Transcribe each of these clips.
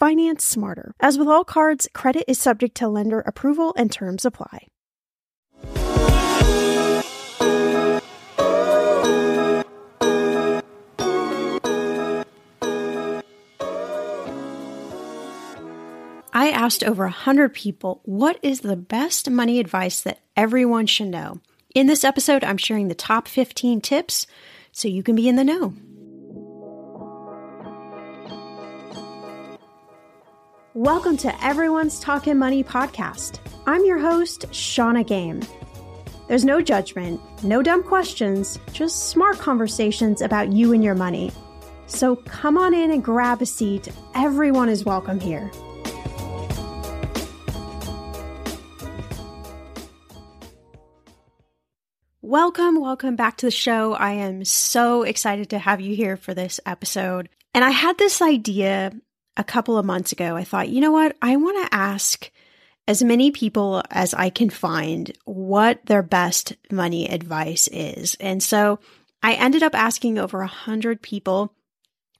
Finance smarter. As with all cards, credit is subject to lender approval and terms apply. I asked over 100 people what is the best money advice that everyone should know. In this episode, I'm sharing the top 15 tips so you can be in the know. Welcome to Everyone's Talking Money podcast. I'm your host, Shannah Game. There's no judgment, no dumb questions, just smart conversations about you and your money. So come on in and grab a seat. Everyone is welcome here. Welcome, welcome back to the show. I am so excited to have you here for this episode. And I had this idea a couple of months ago, I thought, you know what? I want to ask as many people as I can find what their best money advice is. And so I ended up asking over a hundred people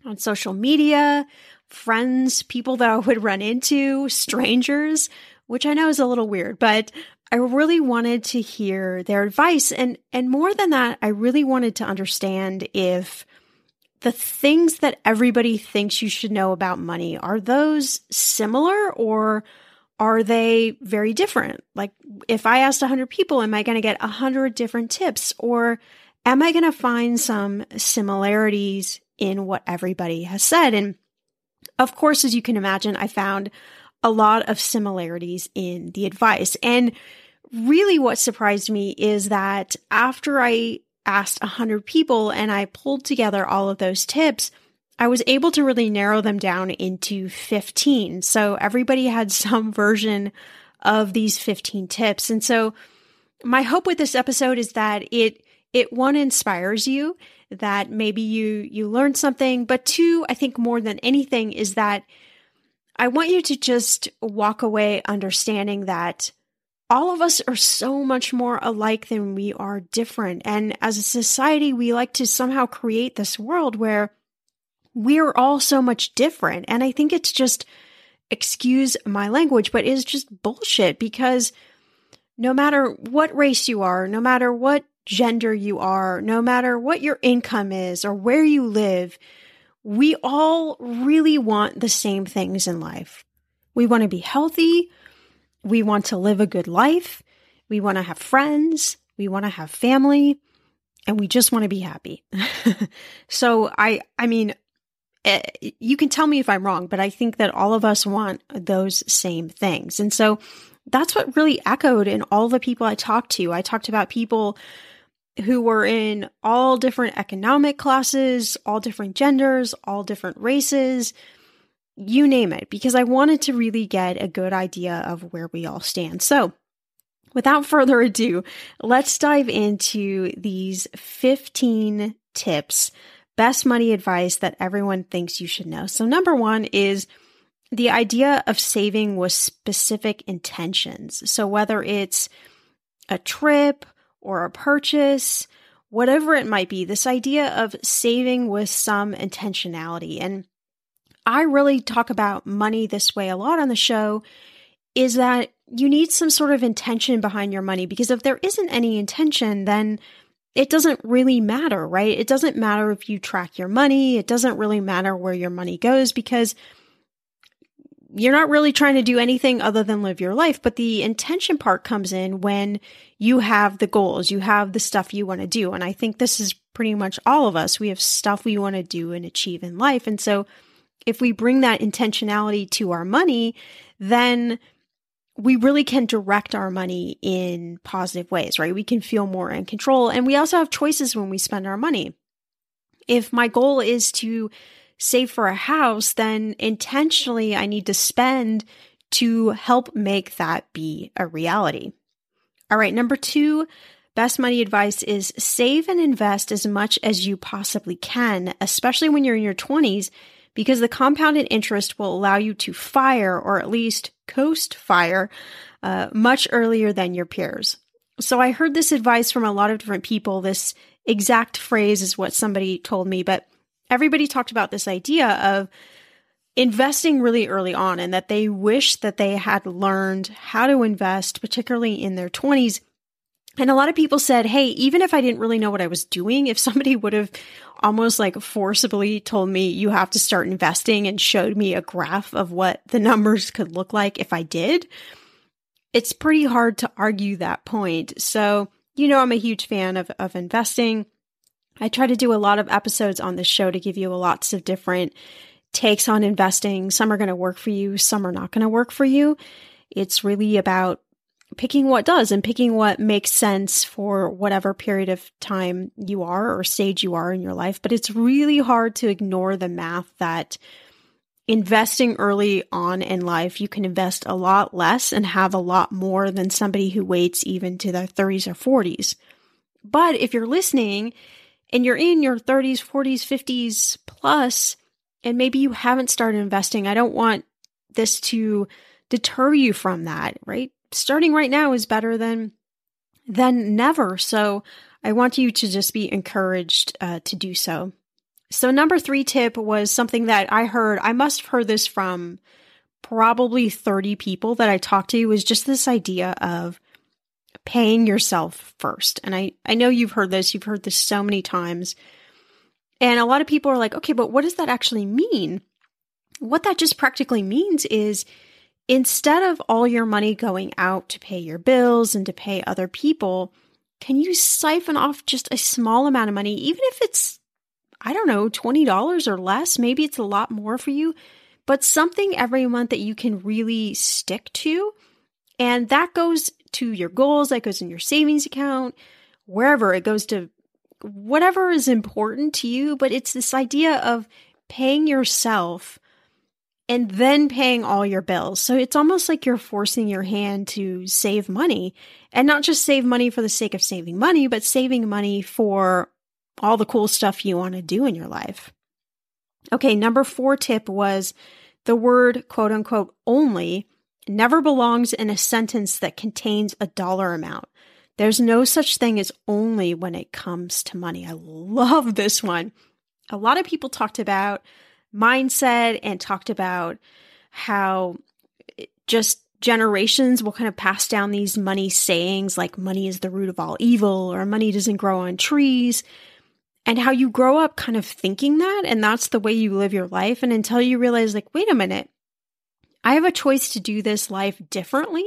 on social media, friends, people that I would run into, strangers, which I know is a little weird, but I really wanted to hear their advice. And, and more than that, I really wanted to understand if the things that everybody thinks you should know about money, are those similar or are they very different? Like if I asked 100 people, am I going to get 100 different tips or am I going to find some similarities in what everybody has said? And of course, as you can imagine, I found a lot of similarities in the advice. And really what surprised me is that after I asked 100 people and I pulled together all of those tips, I was able to really narrow them down into 15. So everybody had some version of these 15 tips. And so my hope with this episode is that it it one inspires you that maybe you you learn something, but two, I think more than anything is that I want you to just walk away understanding that all of us are so much more alike than we are different. And as a society, we like to somehow create this world where we're all so much different. And I think it's just, excuse my language, but it's just bullshit because no matter what race you are, no matter what gender you are, no matter what your income is or where you live, we all really want the same things in life. We want to be healthy. We want to live a good life. We want to have friends. We want to have family and we just want to be happy. so I, I mean, eh, you can tell me if I'm wrong, but I think that all of us want those same things. And so that's what really echoed in all the people I talked to. I talked about people who were in all different economic classes, all different genders, all different races, you name it, because I wanted to really get a good idea of where we all stand. So, without further ado, let's dive into these 15 tips, best money advice that everyone thinks you should know. So, number one is the idea of saving with specific intentions. So, whether it's a trip or a purchase, whatever it might be, this idea of saving with some intentionality. And I really talk about money this way a lot on the show is that you need some sort of intention behind your money because if there isn't any intention, then it doesn't really matter, right? It doesn't matter if you track your money. It doesn't really matter where your money goes because you're not really trying to do anything other than live your life. But the intention part comes in when you have the goals, you have the stuff you want to do. And I think this is pretty much all of us. We have stuff we want to do and achieve in life. And so if we bring that intentionality to our money, then we really can direct our money in positive ways, right? We can feel more in control. And we also have choices when we spend our money. If my goal is to save for a house, then intentionally I need to spend to help make that be a reality. All right, number two, best money advice is save and invest as much as you possibly can, especially when you're in your 20s because the compounded interest will allow you to fire or at least coast fire uh, much earlier than your peers. So I heard this advice from a lot of different people. This exact phrase is what somebody told me, but everybody talked about this idea of investing really early on and that they wish that they had learned how to invest, particularly in their 20s. And a lot of people said, Hey, even if I didn't really know what I was doing, if somebody would have almost like forcibly told me you have to start investing and showed me a graph of what the numbers could look like if I did, it's pretty hard to argue that point. So, you know, I'm a huge fan of, of investing. I try to do a lot of episodes on this show to give you lots of different takes on investing. Some are going to work for you, some are not going to work for you. It's really about picking what does and picking what makes sense for whatever period of time you are or stage you are in your life. But it's really hard to ignore the math that investing early on in life, you can invest a lot less and have a lot more than somebody who waits even to their 30s or 40s. But if you're listening and you're in your 30s, 40s, 50s plus, and maybe you haven't started investing, I don't want this to deter you from that, right? Starting right now is better than than never. So I want you to just be encouraged uh, to do so. So number three tip was something that I heard. I must have heard this from probably 30 people that I talked to was just this idea of paying yourself first. And I, I know you've heard this, you've heard this so many times. And a lot of people are like, okay, but what does that actually mean? What that just practically means is instead of all your money going out to pay your bills and to pay other people, can you siphon off just a small amount of money, even if it's, I don't know, $20 or less? Maybe it's a lot more for you, but something every month that you can really stick to. And that goes to your goals, that goes in your savings account, wherever it goes to whatever is important to you. But it's this idea of paying yourself and then paying all your bills. So it's almost like you're forcing your hand to save money and not just save money for the sake of saving money, but saving money for all the cool stuff you want to do in your life. Okay, number four tip was the word quote unquote only never belongs in a sentence that contains a dollar amount. There's no such thing as only when it comes to money. I love this one. A lot of people talked about mindset and talked about how just generations will kind of pass down these money sayings like money is the root of all evil or money doesn't grow on trees. And how you grow up kind of thinking that, and that's the way you live your life. And until you realize, like, wait a minute, I have a choice to do this life differently.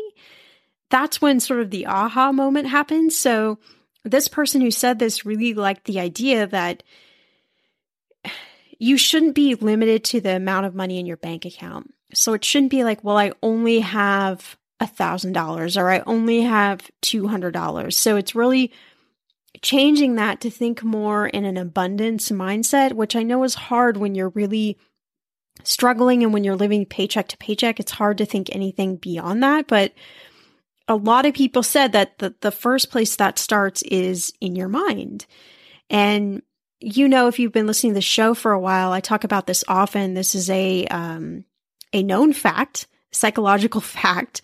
That's when sort of the aha moment happens. So, this person who said this really liked the idea that you shouldn't be limited to the amount of money in your bank account. So it shouldn't be like, well, I only have a thousand dollars or I only have two hundred dollars. So it's really changing that to think more in an abundance mindset, which I know is hard when you're really struggling and when you're living paycheck to paycheck. It's hard to think anything beyond that. But a lot of people said that the, the first place that starts is in your mind. And you know, if you've been listening to the show for a while, I talk about this often. This is a um, a known fact, psychological fact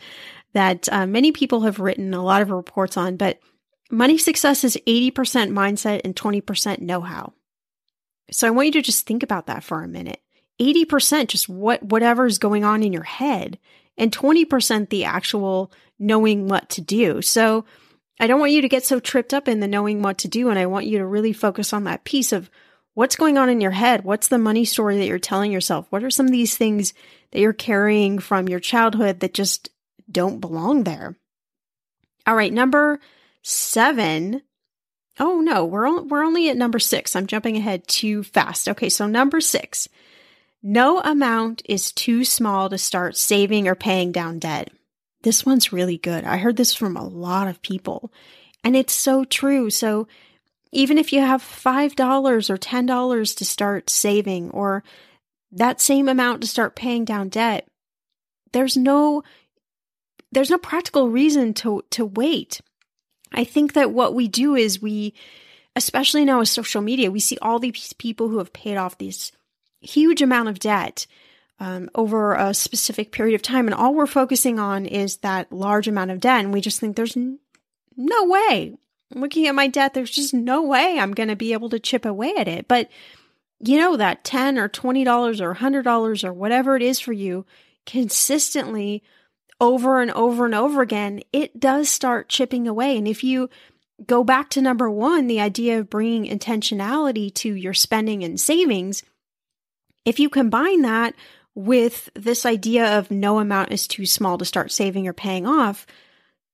that uh, many people have written a lot of reports on. But money success is eighty percent mindset and twenty percent know how. So I want you to just think about that for a minute. Eighty percent just what whatever is going on in your head, and twenty percent the actual knowing what to do. So I don't want you to get so tripped up in the knowing what to do. And I want you to really focus on that piece of what's going on in your head. What's the money story that you're telling yourself? What are some of these things that you're carrying from your childhood that just don't belong there? All right, number seven. Oh no, we're on, we're only at number six. I'm jumping ahead too fast. Okay, so number six. No amount is too small to start saving or paying down debt. This one's really good. I heard this from a lot of people, and it's so true. So, even if you have $5 or $10 to start saving, or that same amount to start paying down debt, there's no there's no practical reason to to wait. I think that what we do is we especially now with social media, we see all these people who have paid off this huge amount of debt um, over a specific period of time. And all we're focusing on is that large amount of debt. And we just think there's n- no way. Looking at my debt, there's just no way I'm going to be able to chip away at it. But you know that 10 or $20 or $100 or whatever it is for you consistently over and over and over again, it does start chipping away. And if you go back to number one, the idea of bringing intentionality to your spending and savings, if you combine that with this idea of no amount is too small to start saving or paying off,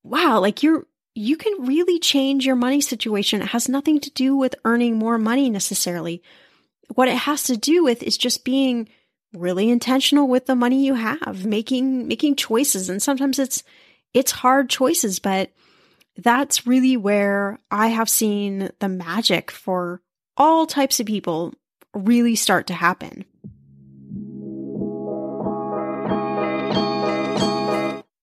wow, like you're you can really change your money situation. It has nothing to do with earning more money necessarily. What it has to do with is just being really intentional with the money you have, making making choices. And sometimes it's it's hard choices, but that's really where I have seen the magic for all types of people really start to happen.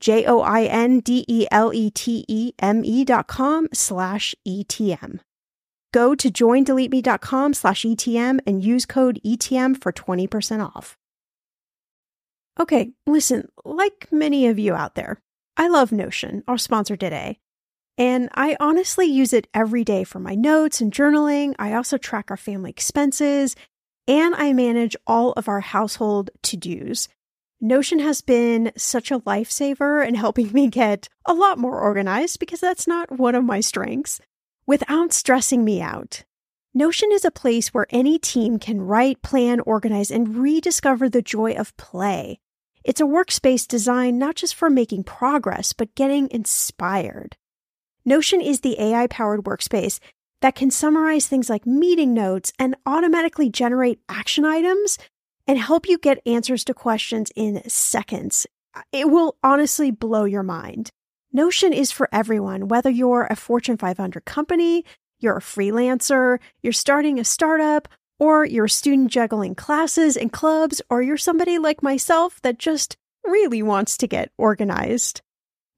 J O I N D E L E T E M E dot com slash ETM. Go to joindeleteme.com slash ETM and use code ETM for 20% off. Okay, listen, like many of you out there, I love Notion, our sponsor today. And I honestly use it every day for my notes and journaling. I also track our family expenses and I manage all of our household to dos. Notion has been such a lifesaver in helping me get a lot more organized because that's not one of my strengths without stressing me out. Notion is a place where any team can write, plan, organize, and rediscover the joy of play. It's a workspace designed not just for making progress, but getting inspired. Notion is the AI powered workspace that can summarize things like meeting notes and automatically generate action items and help you get answers to questions in seconds. It will honestly blow your mind. Notion is for everyone, whether you're a Fortune 500 company, you're a freelancer, you're starting a startup, or you're a student juggling classes and clubs, or you're somebody like myself that just really wants to get organized.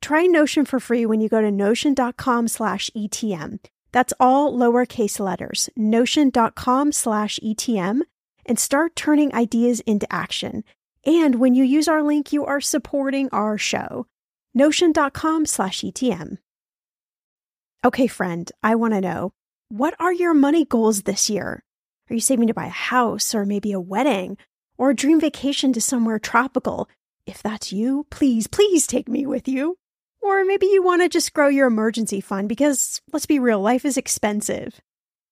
Try Notion for free when you go to notion.com slash ETM. That's all lowercase letters, notion.com slash ETM, and start turning ideas into action. And when you use our link, you are supporting our show. Notion.com slash ETM. Okay, friend, I want to know what are your money goals this year? Are you saving to buy a house or maybe a wedding or a dream vacation to somewhere tropical? If that's you, please, please take me with you. Or maybe you want to just grow your emergency fund because let's be real, life is expensive.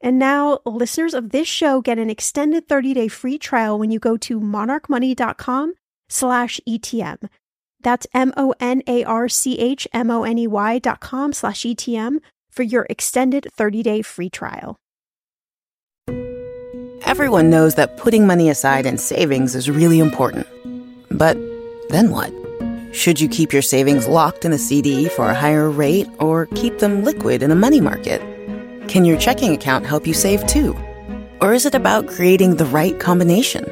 And now listeners of this show get an extended 30-day free trial when you go to monarchmoney.com slash ETM. That's M-O-N-A-R-C-H-M-O-N-E-Y dot com slash ETM for your extended 30-day free trial. Everyone knows that putting money aside in savings is really important. But then what? Should you keep your savings locked in a CD for a higher rate or keep them liquid in a money market? Can your checking account help you save too? Or is it about creating the right combination?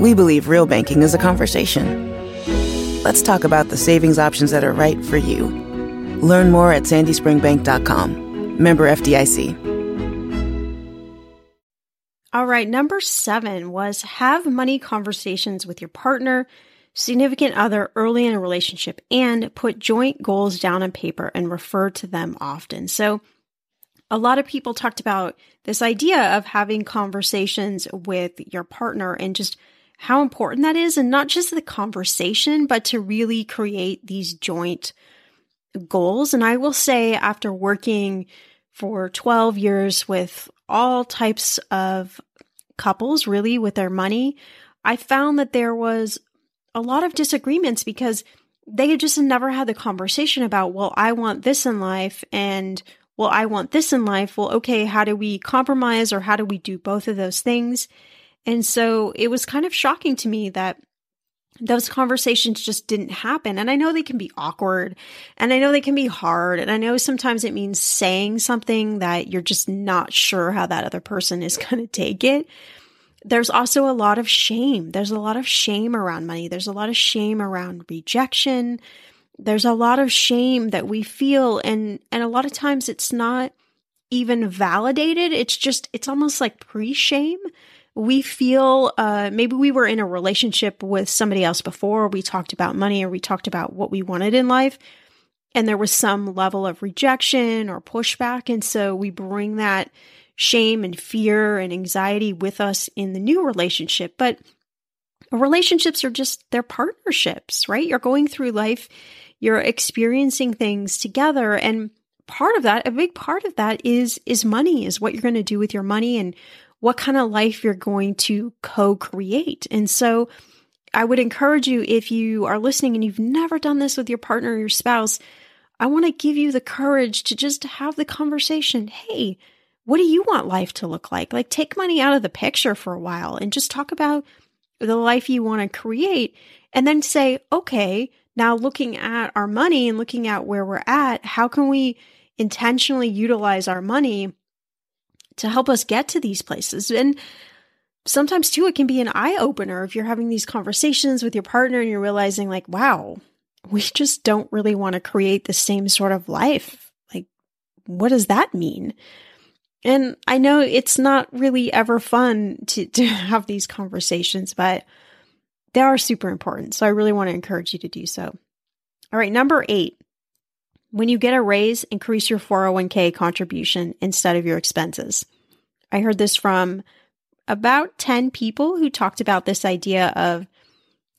We believe real banking is a conversation. Let's talk about the savings options that are right for you. Learn more at sandyspringbank.com. Member FDIC. All right, number seven was have money conversations with your partner, significant other early in a relationship, and put joint goals down on paper and refer to them often. So, a lot of people talked about this idea of having conversations with your partner and just how important that is. And not just the conversation, but to really create these joint goals. And I will say, after working for 12 years with all types of couples, really, with their money, I found that there was a lot of disagreements because they had just never had the conversation about, well, I want this in life and well, I want this in life. Well, okay, how do we compromise or how do we do both of those things? And so it was kind of shocking to me that those conversations just didn't happen. And I know they can be awkward and I know they can be hard. And I know sometimes it means saying something that you're just not sure how that other person is going to take it. There's also a lot of shame. There's a lot of shame around money. There's a lot of shame around rejection. There's a lot of shame that we feel. And, and a lot of times it's not even validated. It's just, it's almost like pre shame we feel uh, maybe we were in a relationship with somebody else before, we talked about money or we talked about what we wanted in life, and there was some level of rejection or pushback. And so we bring that shame and fear and anxiety with us in the new relationship. But relationships are just, they're partnerships, right? You're going through life, you're experiencing things together. And part of that, a big part of that is, is money, is what you're going to do with your money and what kind of life you're going to co create. And so I would encourage you, if you are listening and you've never done this with your partner or your spouse, I want to give you the courage to just have the conversation. Hey, what do you want life to look like? Like, take money out of the picture for a while and just talk about the life you want to create. And then say, okay, now looking at our money and looking at where we're at, how can we intentionally utilize our money to help us get to these places. And sometimes too, it can be an eye opener if you're having these conversations with your partner and you're realizing, like, wow, we just don't really want to create the same sort of life. Like, what does that mean? And I know it's not really ever fun to, to have these conversations, but they are super important. So I really want to encourage you to do so. All right, number eight. When you get a raise, increase your 401k contribution instead of your expenses. I heard this from about 10 people who talked about this idea of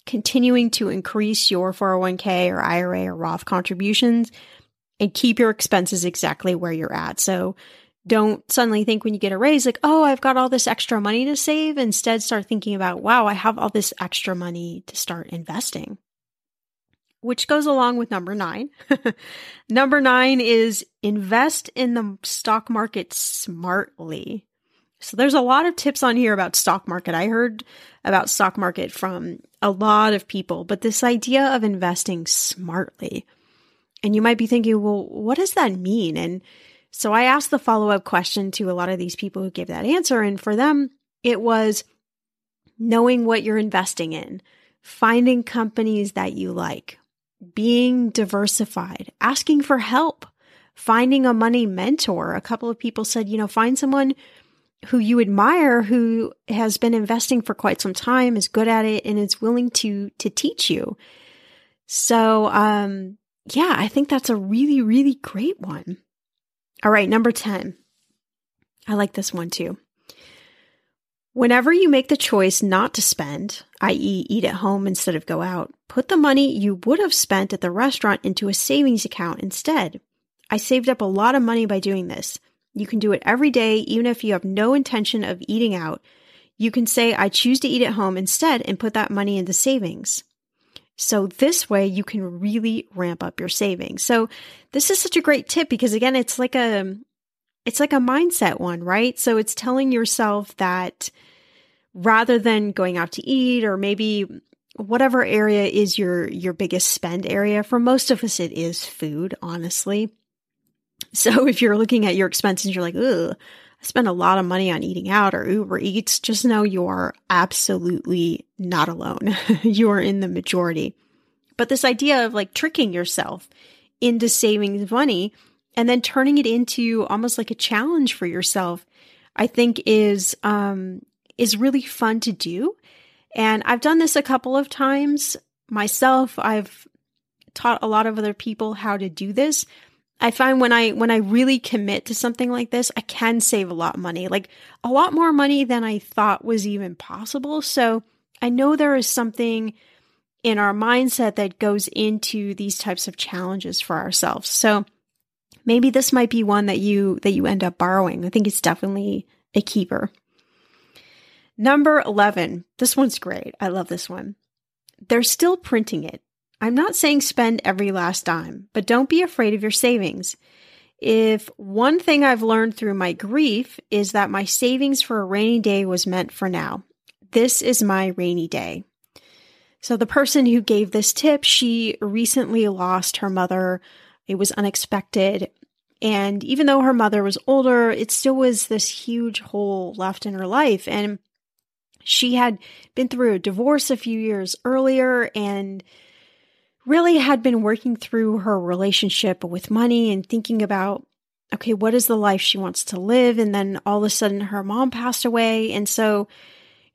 continuing to increase your 401k or IRA or Roth contributions and keep your expenses exactly where you're at. So don't suddenly think when you get a raise, like, oh, I've got all this extra money to save. Instead, start thinking about, wow, I have all this extra money to start investing which goes along with number nine. number nine is invest in the stock market smartly. So there's a lot of tips on here about stock market. I heard about stock market from a lot of people, but this idea of investing smartly. And you might be thinking, well, what does that mean? And so I asked the follow up question to a lot of these people who gave that answer. And for them, it was knowing what you're investing in, finding companies that you like, being diversified, asking for help, finding a money mentor. A couple of people said, you know, find someone who you admire who has been investing for quite some time, is good at it, and is willing to to teach you. So, um, yeah, I think that's a really, really great one. All right, number 10. I like this one too. Whenever you make the choice not to spend, i.e., eat at home instead of go out, put the money you would have spent at the restaurant into a savings account instead. I saved up a lot of money by doing this. You can do it every day, even if you have no intention of eating out. You can say, I choose to eat at home instead and put that money into savings. So this way you can really ramp up your savings. So this is such a great tip because again, it's like a, it's like a mindset one, right? So it's telling yourself that rather than going out to eat or maybe whatever area is your your biggest spend area for most of us it is food honestly so if you're looking at your expenses you're like ugh spend a lot of money on eating out or uber eats just know you are absolutely not alone you are in the majority but this idea of like tricking yourself into saving money and then turning it into almost like a challenge for yourself, I think is um, is really fun to do. And I've done this a couple of times myself. I've taught a lot of other people how to do this. I find when I when I really commit to something like this, I can save a lot of money, like a lot more money than I thought was even possible. So I know there is something in our mindset that goes into these types of challenges for ourselves. So maybe this might be one that you that you end up borrowing. I think it's definitely a keeper. Number 11. This one's great. I love this one. They're still printing it. I'm not saying spend every last dime, but don't be afraid of your savings. If one thing I've learned through my grief is that my savings for a rainy day was meant for now. This is my rainy day. So, the person who gave this tip, she recently lost her mother. It was unexpected. And even though her mother was older, it still was this huge hole left in her life. And she had been through a divorce a few years earlier and really had been working through her relationship with money and thinking about, okay, what is the life she wants to live? And then all of a sudden her mom passed away. And so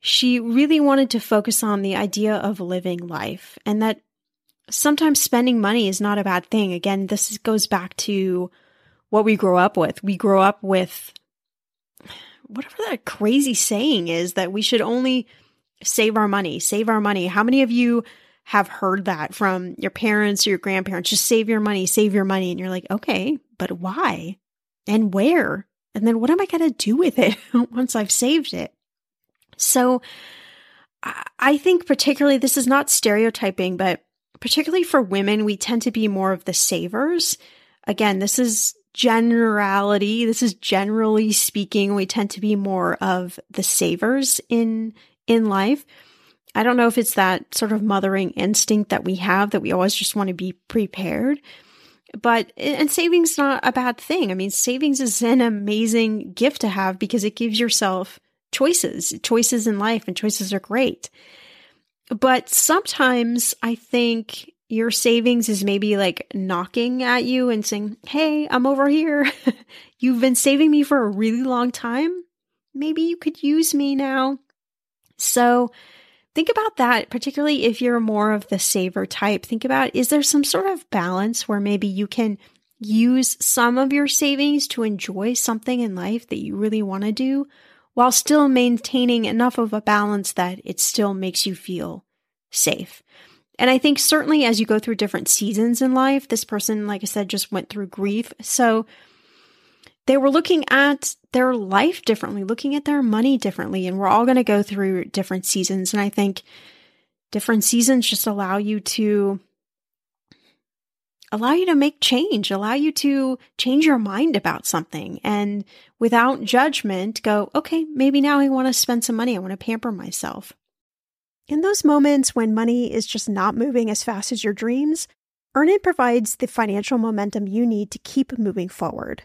she really wanted to focus on the idea of living life and that sometimes spending money is not a bad thing. Again, this goes back to what we grow up with. We grow up with whatever that crazy saying is that we should only save our money, save our money. How many of you have heard that from your parents or your grandparents? Just save your money, save your money. And you're like, okay, but why and where? And then what am I going to do with it once I've saved it? So I think, particularly, this is not stereotyping, but particularly for women, we tend to be more of the savers. Again, this is generality. This is generally speaking, we tend to be more of the savers in in life. I don't know if it's that sort of mothering instinct that we have that we always just want to be prepared. But and savings not a bad thing. I mean, savings is an amazing gift to have because it gives yourself choices, choices in life and choices are great. But sometimes I think your savings is maybe like knocking at you and saying, Hey, I'm over here. You've been saving me for a really long time. Maybe you could use me now. So think about that, particularly if you're more of the saver type. Think about is there some sort of balance where maybe you can use some of your savings to enjoy something in life that you really want to do while still maintaining enough of a balance that it still makes you feel safe. And I think certainly as you go through different seasons in life, this person, like I said, just went through grief. So they were looking at their life differently, looking at their money differently. And we're all going to go through different seasons. And I think different seasons just allow you to allow you to make change, allow you to change your mind about something and without judgment go, okay, maybe now I want to spend some money. I want to pamper myself. In those moments when money is just not moving as fast as your dreams, Earnin provides the financial momentum you need to keep moving forward.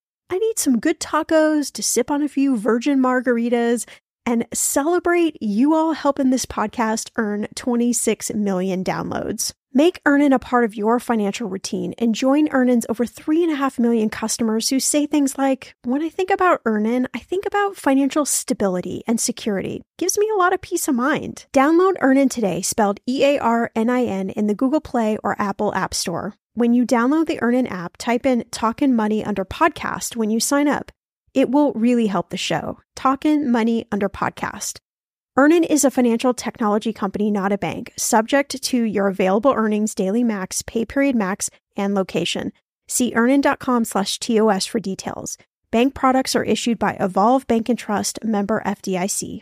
I need some good tacos to sip on a few virgin margaritas and celebrate you all helping this podcast earn 26 million downloads. Make Earnin a part of your financial routine and join Earnin's over 3.5 million customers who say things like, When I think about Earnin, I think about financial stability and security. Gives me a lot of peace of mind. Download Earnin today, spelled E A R N I N, in the Google Play or Apple App Store. When you download the Earnin app, type in Talkin' Money under podcast when you sign up. It will really help the show. Talkin' Money under podcast. Earnin is a financial technology company, not a bank, subject to your available earnings, daily max, pay period max, and location. See earnin.com slash TOS for details. Bank products are issued by Evolve Bank and Trust, member FDIC.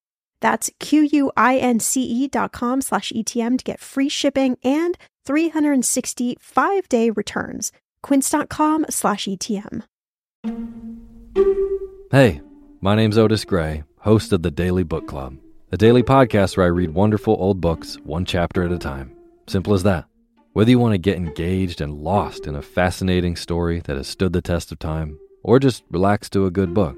That's Q-U-I-N-C-E dot com slash ETM to get free shipping and 365 day returns. Quince.com slash ETM. Hey, my name's Otis Gray, host of the Daily Book Club, a daily podcast where I read wonderful old books one chapter at a time. Simple as that. Whether you want to get engaged and lost in a fascinating story that has stood the test of time, or just relax to a good book,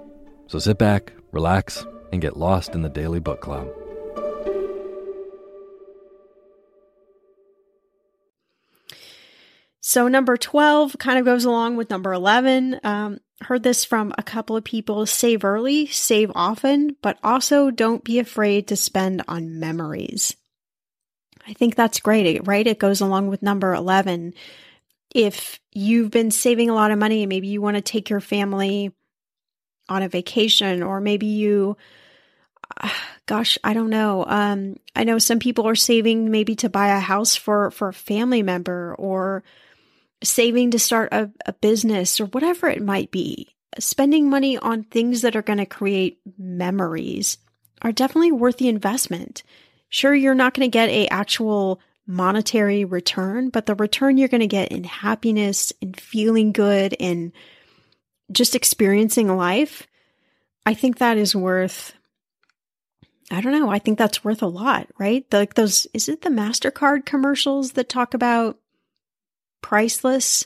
So sit back, relax, and get lost in the Daily Book Club. So, number 12 kind of goes along with number 11. Um, heard this from a couple of people save early, save often, but also don't be afraid to spend on memories. I think that's great, right? It goes along with number 11. If you've been saving a lot of money, and maybe you want to take your family on a vacation, or maybe you, gosh, I don't know. Um, I know some people are saving maybe to buy a house for, for a family member or saving to start a, a business or whatever it might be, spending money on things that are going to create memories are definitely worth the investment. Sure, you're not going to get a actual monetary return, but the return you're going to get in happiness and feeling good and just experiencing life, I think that is worth I don't know. I think that's worth a lot, right? Like those, is it the MasterCard commercials that talk about priceless.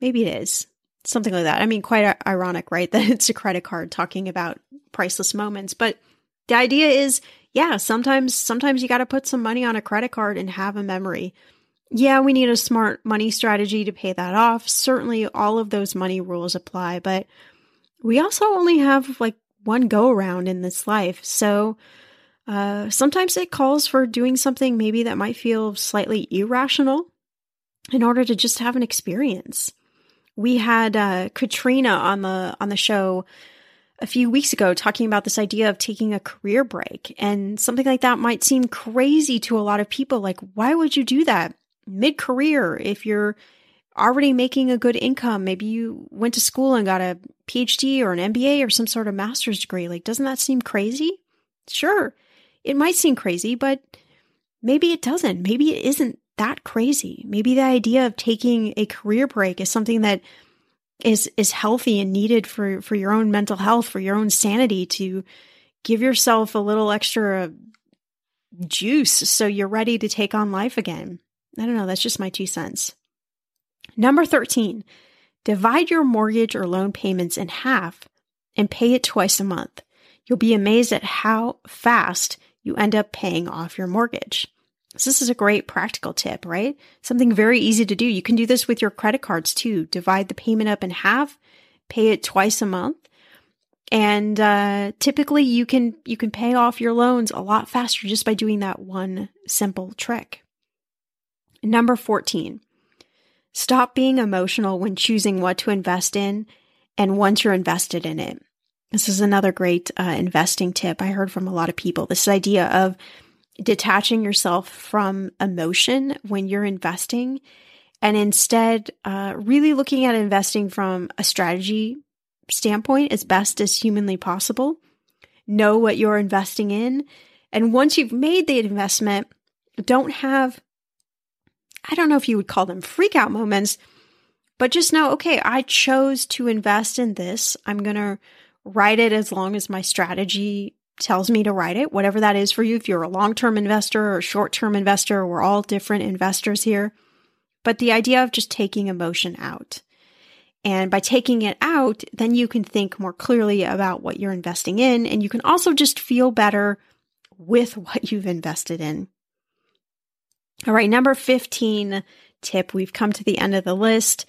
Maybe it is something like that. I mean, quite ironic, right? That it's a credit card talking about priceless moments. But the idea is, yeah, sometimes, sometimes you got to put some money on a credit card and have a memory. Yeah, we need a smart money strategy to pay that off. Certainly, all of those money rules apply, but we also only have like one go around in this life. So, uh, sometimes it calls for doing something maybe that might feel slightly irrational in order to just have an experience. We had uh, Katrina on the on the show a few weeks ago talking about this idea of taking a career break, and something like that might seem crazy to a lot of people. Like, why would you do that mid career if you're already making a good income? Maybe you went to school and got a PhD or an MBA or some sort of master's degree. Like, doesn't that seem crazy? Sure, it might seem crazy, but maybe it doesn't. Maybe it isn't that crazy. Maybe the idea of taking a career break is something that is is healthy and needed for for your own mental health, for your own sanity to give yourself a little extra juice so you're ready to take on life again. I don't know, that's just my two cents. Number 13, divide your mortgage or loan payments in half and pay it twice a month. You'll be amazed at how fast you end up paying off your mortgage. So this is a great practical tip, right? Something very easy to do. You can do this with your credit cards too. Divide the payment up in half, pay it twice a month. And uh, typically you can you can pay off your loans a lot faster just by doing that one simple trick. Number 14. Stop being emotional when choosing what to invest in and once you're invested in it. This is another great uh, investing tip I heard from a lot of people. This idea of detaching yourself from emotion when you're investing and instead uh, really looking at investing from a strategy standpoint as best as humanly possible. Know what you're investing in. And once you've made the investment, don't have, I don't know if you would call them freak out moments, but just know, okay, I chose to invest in this. I'm going to write it as long as my strategy tells me to write it, whatever that is for you. If you're a long term investor or short term investor, we're all different investors here. But the idea of just taking emotion out. And by taking it out, then you can think more clearly about what you're investing in. And you can also just feel better with what you've invested in. All right, number 15 tip. We've come to the end of the list.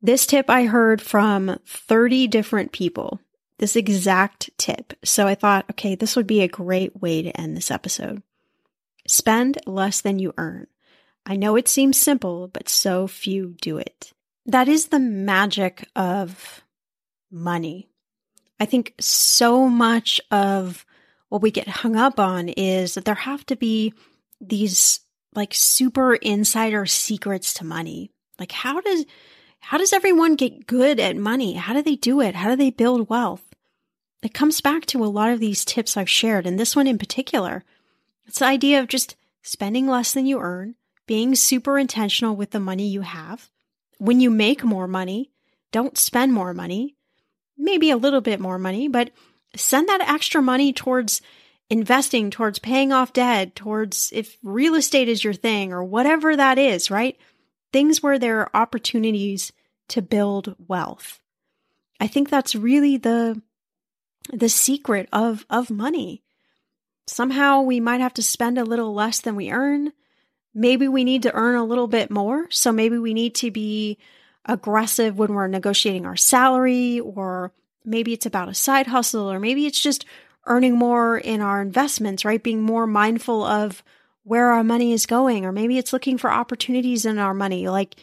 This tip I heard from 30 different people, this exact tip. So I thought, okay, this would be a great way to end this episode. Spend less than you earn. I know it seems simple, but so few do it. That is the magic of money. I think so much of what we get hung up on is that there have to be these like super insider secrets to money. Like how does how does everyone get good at money? How do they do it? How do they build wealth? It comes back to a lot of these tips I've shared, and this one in particular. It's the idea of just spending less than you earn, being super intentional with the money you have. When you make more money, don't spend more money, maybe a little bit more money, but send that extra money towards investing, towards paying off debt, towards if real estate is your thing or whatever that is, right? Things where there are opportunities to build wealth. I think that's really the the secret of of money. Somehow we might have to spend a little less than we earn. Maybe we need to earn a little bit more. So maybe we need to be aggressive when we're negotiating our salary or maybe it's about a side hustle or maybe it's just earning more in our investments, right? Being more mindful of where our money is going, or maybe it's looking for opportunities in our money. Like,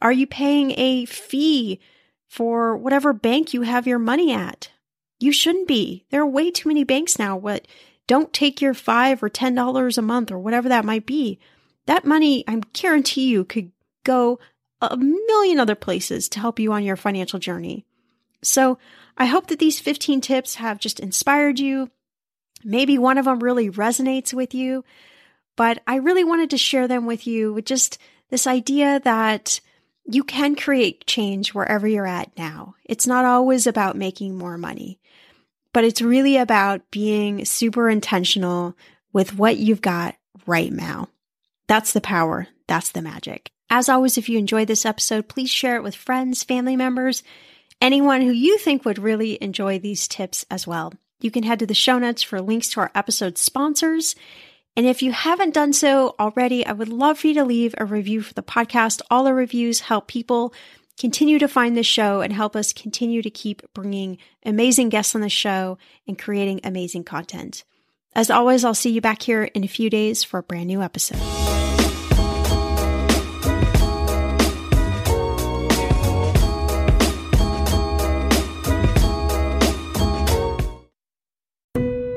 are you paying a fee for whatever bank you have your money at? You shouldn't be. There are way too many banks now. What don't take your five or ten dollars a month or whatever that might be. That money, I guarantee you, could go a million other places to help you on your financial journey. So I hope that these 15 tips have just inspired you. Maybe one of them really resonates with you, but I really wanted to share them with you with just this idea that you can create change wherever you're at now. It's not always about making more money, but it's really about being super intentional with what you've got right now. That's the power. That's the magic. As always, if you enjoyed this episode, please share it with friends, family members, anyone who you think would really enjoy these tips as well. You can head to the show notes for links to our episode sponsors. And if you haven't done so already, I would love for you to leave a review for the podcast. All the reviews help people continue to find this show and help us continue to keep bringing amazing guests on the show and creating amazing content. As always, I'll see you back here in a few days for a brand new episode.